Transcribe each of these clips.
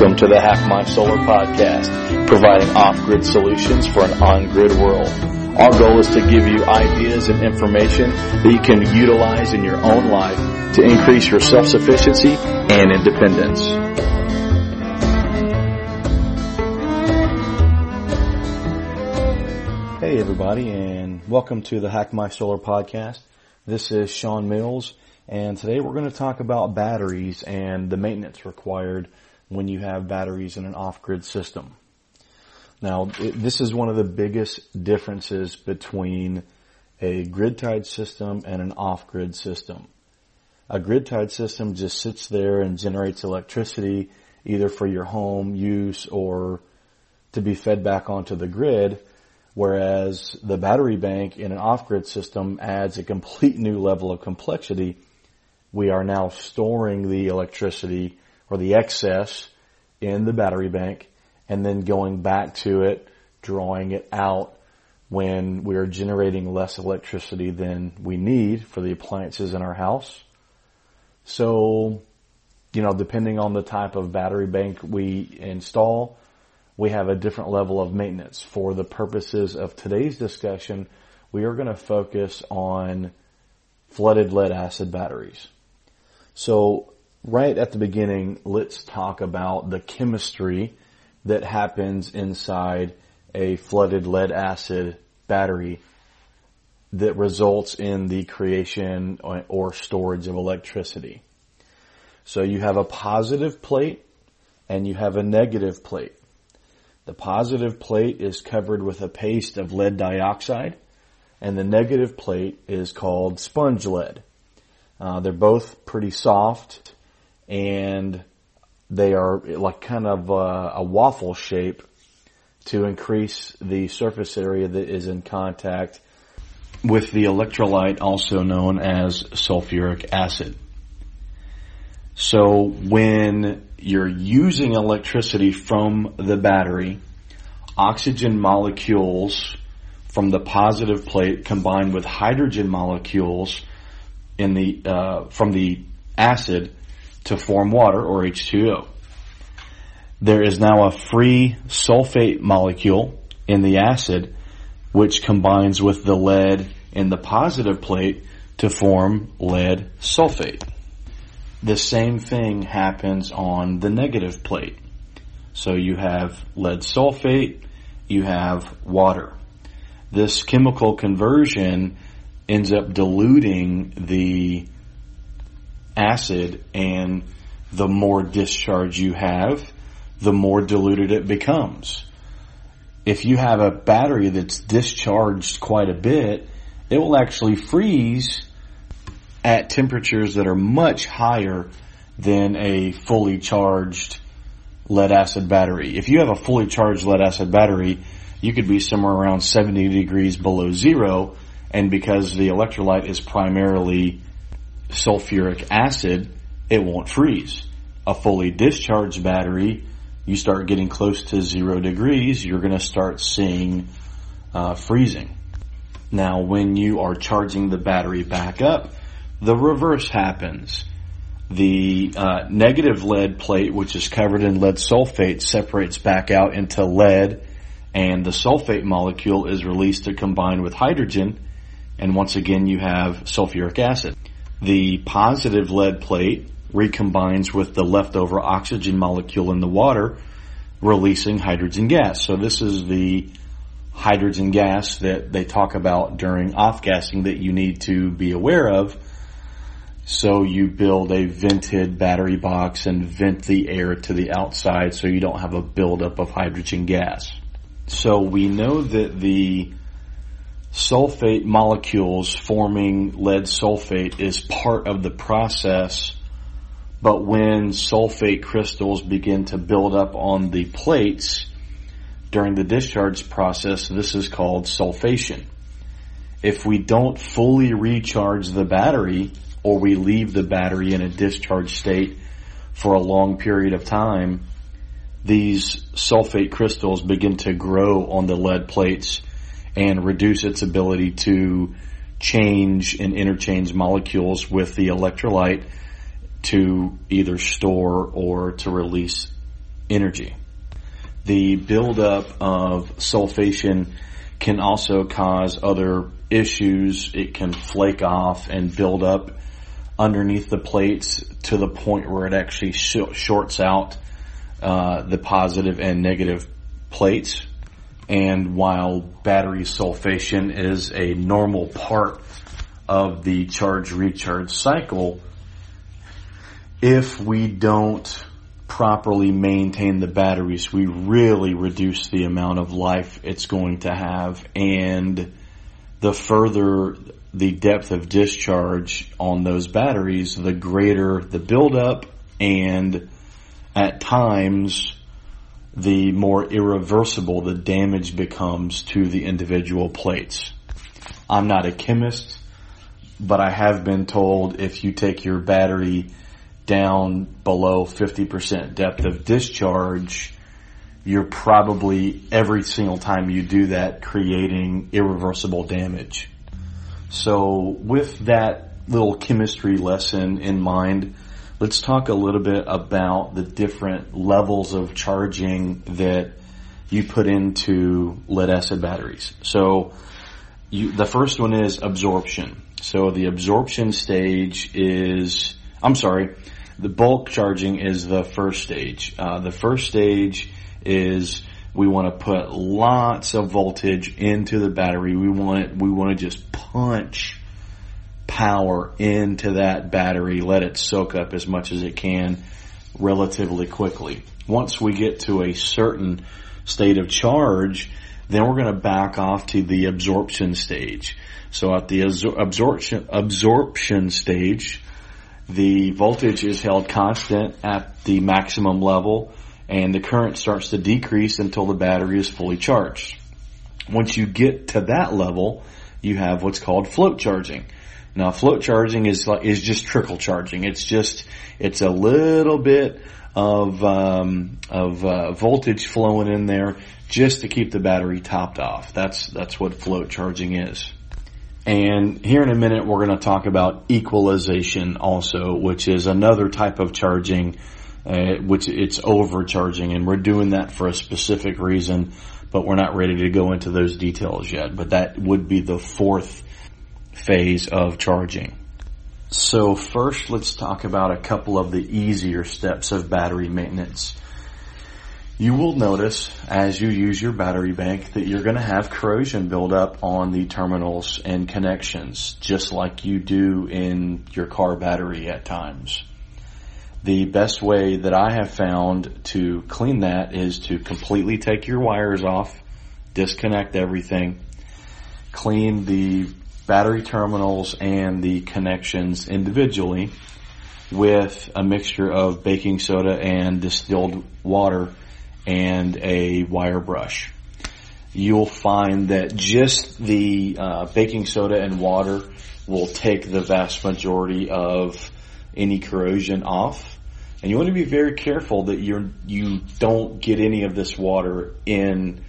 Welcome to the Hack My Solar podcast, providing off-grid solutions for an on-grid world. Our goal is to give you ideas and information that you can utilize in your own life to increase your self-sufficiency and independence. Hey everybody and welcome to the Hack My Solar podcast. This is Shawn Mills and today we're going to talk about batteries and the maintenance required when you have batteries in an off-grid system. Now, it, this is one of the biggest differences between a grid-tied system and an off-grid system. A grid-tied system just sits there and generates electricity either for your home use or to be fed back onto the grid, whereas the battery bank in an off-grid system adds a complete new level of complexity. We are now storing the electricity or the excess in the battery bank and then going back to it, drawing it out when we are generating less electricity than we need for the appliances in our house. So, you know, depending on the type of battery bank we install, we have a different level of maintenance. For the purposes of today's discussion, we are going to focus on flooded lead acid batteries. So right at the beginning, let's talk about the chemistry that happens inside a flooded lead acid battery that results in the creation or storage of electricity. So you have a positive plate and you have a negative plate. The positive plate is covered with a paste of lead dioxide and the negative plate is called sponge lead. Uh, they're both pretty soft and they are like kind of a, a waffle shape to increase the surface area that is in contact with the electrolyte also known as sulfuric acid. So when you're using electricity from the battery, oxygen molecules from the positive plate combined with hydrogen molecules in the uh, from the acid to form water or H2O. There is now a free sulfate molecule in the acid which combines with the lead in the positive plate to form lead sulfate. The same thing happens on the negative plate. So you have lead sulfate, you have water. This chemical conversion ends up diluting the acid and the more discharge you have, the more diluted it becomes. If you have a battery that's discharged quite a bit, it will actually freeze at temperatures that are much higher than a fully charged lead acid battery. If you have a fully charged lead acid battery, you could be somewhere around 70 degrees below zero, and because the electrolyte is primarily sulfuric acid, it won't freeze. A fully discharged battery, you start getting close to zero degrees, you're going to start seeing uh, freezing. Now, when you are charging the battery back up, the reverse happens. The uh, negative lead plate, which is covered in lead sulfate, separates back out into lead, and the sulfate molecule is released to combine with hydrogen, and once again you have sulfuric acid. The positive lead plate recombines with the leftover oxygen molecule in the water, releasing hydrogen gas. So this is the hydrogen gas that they talk about during off-gassing that you need to be aware of. So you build a vented battery box and vent the air to the outside so you don't have a buildup of hydrogen gas. So we know that the sulfate molecules forming lead sulfate is part of the process, but when sulfate crystals begin to build up on the plates during the discharge process, this is called sulfation. If we don't fully recharge the battery or we leave the battery in a discharge state for a long period of time, these sulfate crystals begin to grow on the lead plates and reduce its ability to change and interchange molecules with the electrolyte to either store or to release energy. The buildup of sulfation can also cause other issues. It can flake off and build up underneath the plates to the point where it actually sh- shorts out uh, the positive and negative plates. And while battery sulfation is a normal part of the charge recharge cycle, if we don't properly maintain the batteries, we really reduce the amount of life it's going to have. And the further the depth of discharge on those batteries, the greater the buildup and at times the more irreversible the damage becomes to the individual plates. I'm not a chemist, but I have been told if you take your battery down below 50% depth of discharge, you're probably every single time you do that creating irreversible damage. So with that little chemistry lesson in mind, let's talk a little bit about the different levels of charging that you put into lead acid batteries. So you, the first one is absorption. So the absorption stage is, I'm sorry, the bulk charging is the first stage. Uh, the first stage is we want to put lots of voltage into the battery. We want it, we want to just punch power into that battery, let it soak up as much as it can relatively quickly. Once we get to a certain state of charge, then we're going to back off to the absorption stage. So at the absorption, absorption stage, the voltage is held constant at the maximum level and the current starts to decrease until the battery is fully charged. Once you get to that level, you have what's called float charging. Now float charging is like, is just trickle charging. It's just, it's a little bit of, um, of, uh, voltage flowing in there just to keep the battery topped off. That's, that's what float charging is. And here in a minute, we're going to talk about equalization also, which is another type of charging uh, which it's overcharging, and we're doing that for a specific reason, but we're not ready to go into those details yet. But that would be the fourth phase of charging. So first, let's talk about a couple of the easier steps of battery maintenance. You will notice as you use your battery bank that you're going to have corrosion build up on the terminals and connections, just like you do in your car battery at times. The best way that I have found to clean that is to completely take your wires off, disconnect everything, clean the battery terminals and the connections individually with a mixture of baking soda and distilled water and a wire brush. You'll find that just the uh, baking soda and water will take the vast majority of any corrosion off. And you want to be very careful that you're, you don't get any of this water in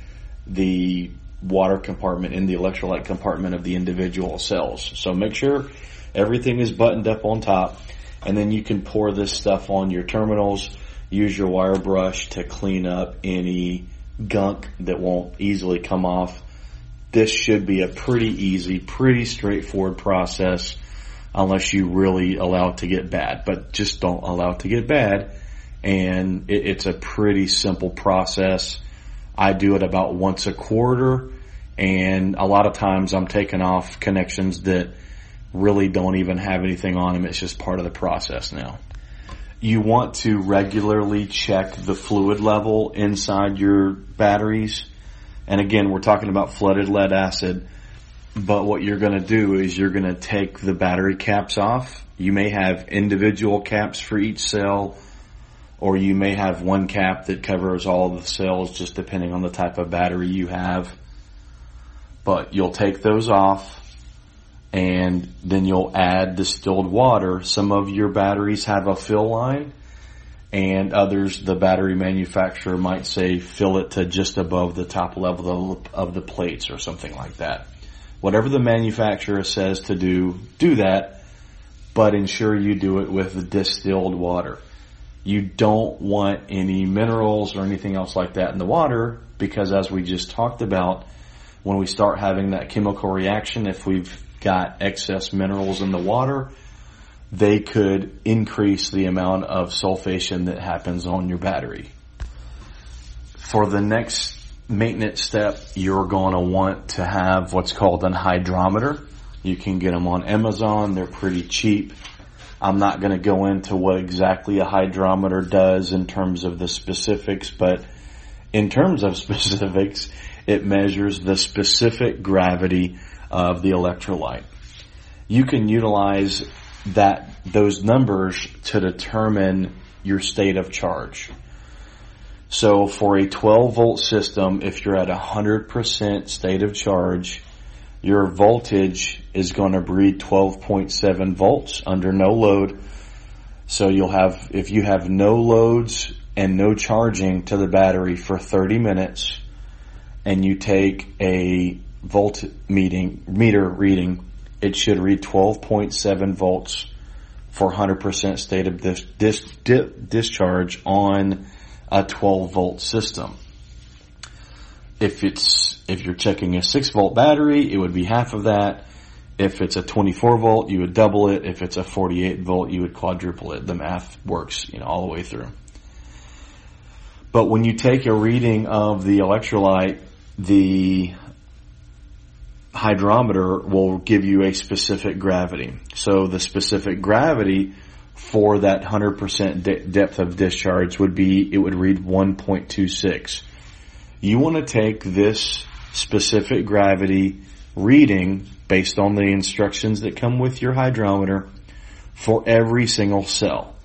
the water compartment, in the electrolyte compartment of the individual cells. So make sure everything is buttoned up on top and then you can pour this stuff on your terminals, use your wire brush to clean up any gunk that won't easily come off. This should be a pretty easy, pretty straightforward process unless you really allow it to get bad. But just don't allow it to get bad. And it, it's a pretty simple process. I do it about once a quarter. And a lot of times I'm taking off connections that really don't even have anything on them. It's just part of the process now. You want to regularly check the fluid level inside your batteries. And again, we're talking about flooded lead acid. But what you're going to do is you're going to take the battery caps off. You may have individual caps for each cell, or you may have one cap that covers all the cells just depending on the type of battery you have. But you'll take those off and then you'll add distilled water. Some of your batteries have a fill line and others, the battery manufacturer might say fill it to just above the top level of the plates or something like that. Whatever the manufacturer says to do, do that, but ensure you do it with distilled water. You don't want any minerals or anything else like that in the water because as we just talked about, when we start having that chemical reaction, if we've got excess minerals in the water, they could increase the amount of sulfation that happens on your battery. For the next maintenance step, you're going to want to have what's called an hydrometer. You can get them on Amazon. They're pretty cheap. I'm not going to go into what exactly a hydrometer does in terms of the specifics, but in terms of specifics, it measures the specific gravity of the electrolyte. You can utilize that, those numbers to determine your state of charge. So for a 12 volt system, if you're at 100% state of charge, your voltage is going to read 12.7 volts under no load. So you'll have, if you have no loads and no charging to the battery for 30 minutes and you take a volt meeting, meter reading, it should read 12.7 volts for 100% state of dis, dis, dis, discharge on a 12 volt system. If it's, if you're checking a 6 volt battery, it would be half of that. If it's a 24 volt, you would double it. If it's a 48 volt, you would quadruple it. The math works, you know, all the way through. But when you take a reading of the electrolyte, the hydrometer will give you a specific gravity. So the specific gravity for that 100% de- depth of discharge would be, it would read 1.26. You want to take this specific gravity reading based on the instructions that come with your hydrometer for every single cell.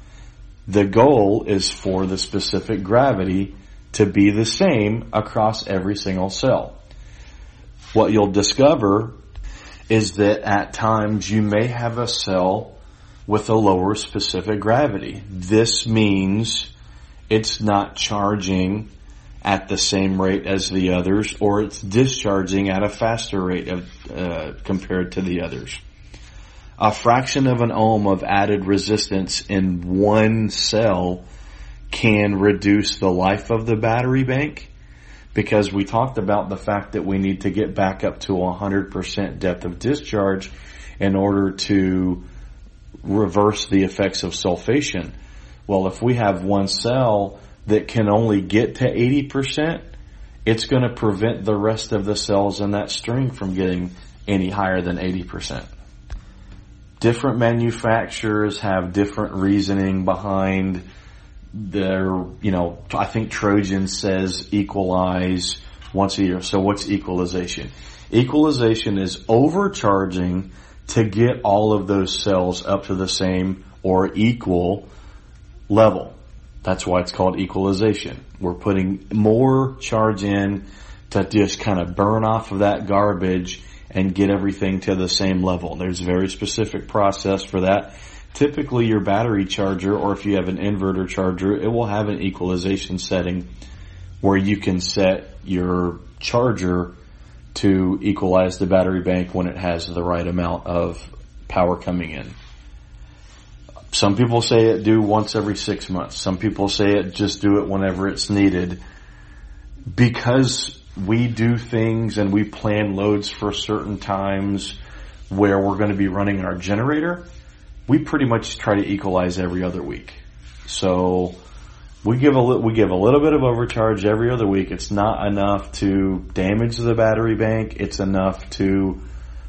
The goal is for the specific gravity to be the same across every single cell. What you'll discover is that at times you may have a cell with a lower specific gravity. This means it's not charging at the same rate as the others or it's discharging at a faster rate of, uh, compared to the others. A fraction of an ohm of added resistance in one cell can reduce the life of the battery bank because we talked about the fact that we need to get back up to 100% depth of discharge in order to reverse the effects of sulfation. Well, if we have one cell that can only get to 80%, it's going to prevent the rest of the cells in that string from getting any higher than 80%. Different manufacturers have different reasoning behind their, you know, I think Trojan says equalize once a year. So what's equalization? Equalization is overcharging to get all of those cells up to the same or equal level. That's why it's called equalization. We're putting more charge in to just kind of burn off of that garbage and get everything to the same level. There's a very specific process for that. Typically your battery charger or if you have an inverter charger, it will have an equalization setting where you can set your charger to equalize the battery bank when it has the right amount of power coming in. Some people say it do once every six months. Some people say it just do it whenever it's needed. Because we do things and we plan loads for certain times where we're going to be running our generator, we pretty much try to equalize every other week. So we give a li- we give a little bit of overcharge every other week. It's not enough to damage the battery bank. It's enough to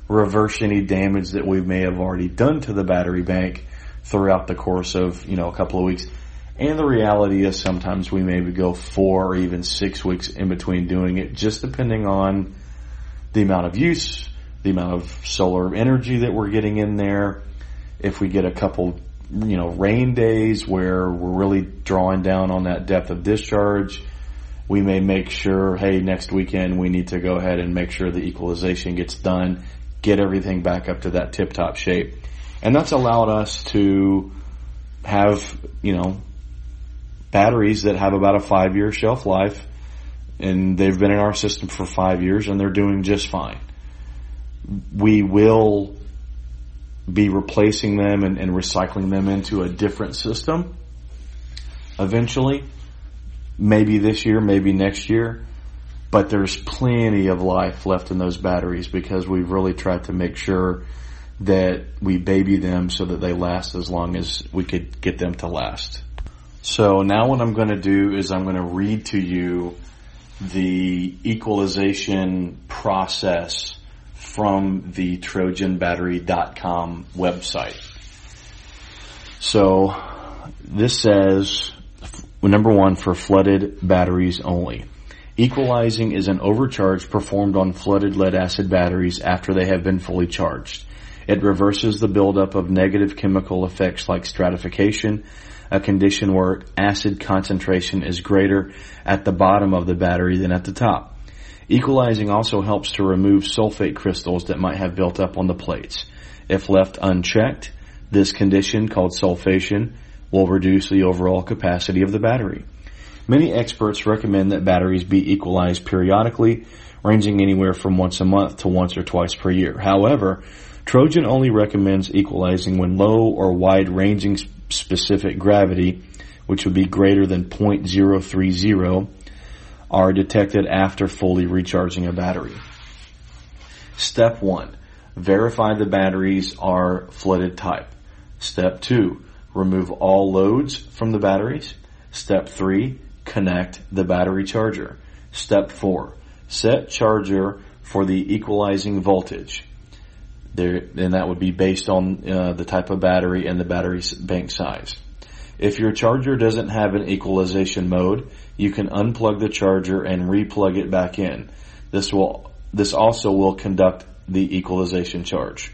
reverse any damage that we may have already done to the battery bank throughout the course of you know a couple of weeks. And the reality is sometimes we maybe go four or even six weeks in between doing it, just depending on the amount of use, the amount of solar energy that we're getting in there. If we get a couple you know, rain days where we're really drawing down on that depth of discharge, we may make sure, hey, next weekend we need to go ahead and make sure the equalization gets done, get everything back up to that tip top shape. And that's allowed us to have, you know, batteries that have about a five year shelf life and they've been in our system for five years and they're doing just fine. We will be replacing them and, and recycling them into a different system. eventually. Maybe this year, maybe next year. But there's plenty of life left in those batteries because we've really tried to make sure that we baby them so that they last as long as we could get them to last. So now what I'm going to do is I'm going to read to you the equalization process from the trojanbattery.com website. So this says number one for flooded batteries only. Equalizing is an overcharge performed on flooded lead acid batteries after they have been fully charged. It reverses the buildup of negative chemical effects like stratification, a condition where acid concentration is greater at the bottom of the battery than at the top. Equalizing also helps to remove sulfate crystals that might have built up on the plates. If left unchecked, this condition, called sulfation, will reduce the overall capacity of the battery. Many experts recommend that batteries be equalized periodically, ranging anywhere from once a month to once or twice per year. However, Trojan only recommends equalizing when low or wide ranging specific gravity, which would be greater than 0.030, are detected after fully recharging a battery. Step 1. Verify the batteries are flooded type. Step 2. Remove all loads from the batteries. Step 3. Connect the battery charger. Step 4. Set charger for the equalizing voltage. There, and that would be based on uh, the type of battery and the battery bank size. If your charger doesn't have an equalization mode, you can unplug the charger and replug it back in. This will this also will conduct the equalization charge.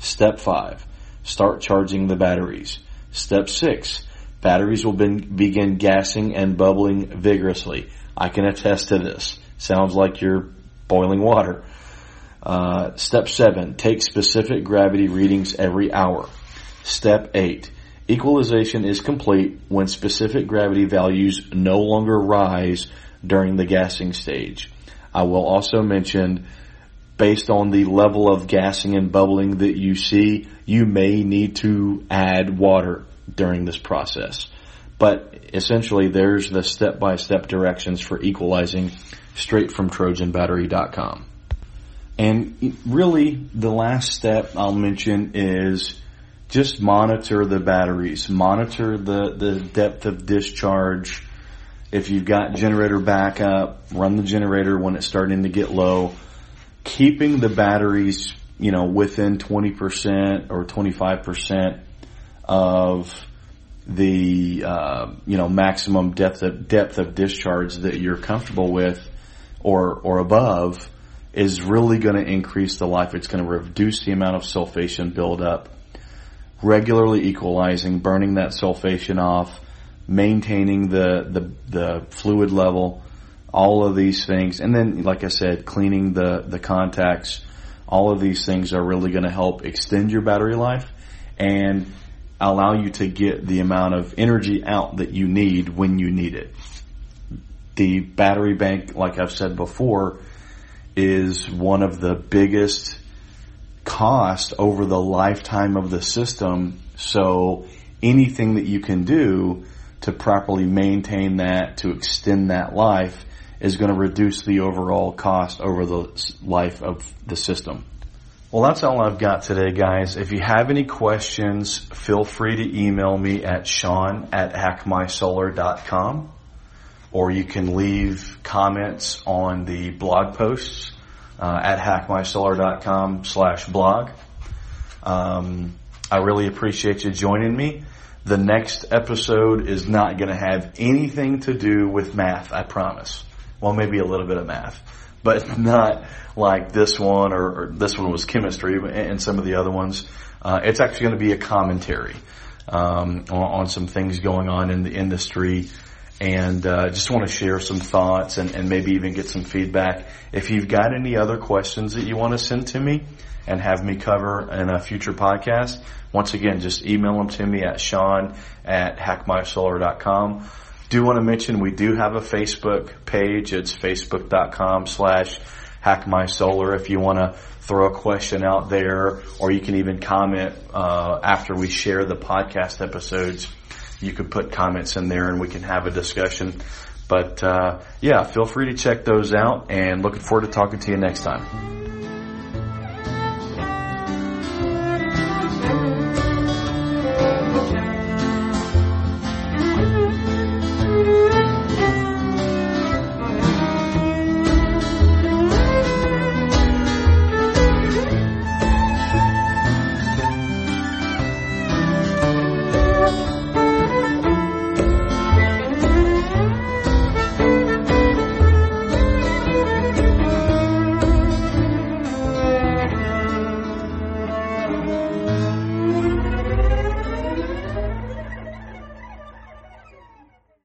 Step 5. Start charging the batteries. Step 6. Batteries will be, begin gassing and bubbling vigorously. I can attest to this. Sounds like you're boiling water. Uh, step 7. Take specific gravity readings every hour. Step 8. Equalization is complete when specific gravity values no longer rise during the gassing stage. I will also mention based on the level of gassing and bubbling that you see, you may need to add water during this process. But essentially there's the step-by-step directions for equalizing straight from trojanbattery.com. And really, the last step I'll mention is just monitor the batteries, monitor the, the depth of discharge. If you've got generator backup, run the generator when it's starting to get low. Keeping the batteries, you know, within 20% or 25% of the, uh, you know, maximum depth of, depth of discharge that you're comfortable with or, or above is really going to increase the life. It's going to reduce the amount of sulfation buildup. Regularly equalizing, burning that sulfation off, maintaining the, the, the fluid level, all of these things. And then, like I said, cleaning the, the contacts. All of these things are really going to help extend your battery life and allow you to get the amount of energy out that you need when you need it. The battery bank, like I've said before, is one of the biggest cost over the lifetime of the system. So anything that you can do to properly maintain that, to extend that life is going to reduce the overall cost over the life of the system. Well, that's all I've got today, guys. If you have any questions, feel free to email me at shawn at hackmysolar.com or you can leave comments on the blog posts uh, at hackmysolar.com slash blog. Um, I really appreciate you joining me. The next episode is not going to have anything to do with math, I promise. Well, maybe a little bit of math, but not like this one or, or this one was chemistry and some of the other ones. Uh, it's actually going to be a commentary um, on, on, some things going on in the industry and uh, just want to share some thoughts and, and, maybe even get some feedback. If you've got any other questions that you want to send to me and have me cover in a future podcast, once again, just email them to me at shawn at hackmysolar.com. Do want to mention we do have a Facebook page. It's facebook.com slash hackmysolar if you want to throw a question out there or you can even comment uh, after we share the podcast episodes you could put comments in there and we can have a discussion. But uh, yeah, feel free to check those out and looking forward to talking to you next time.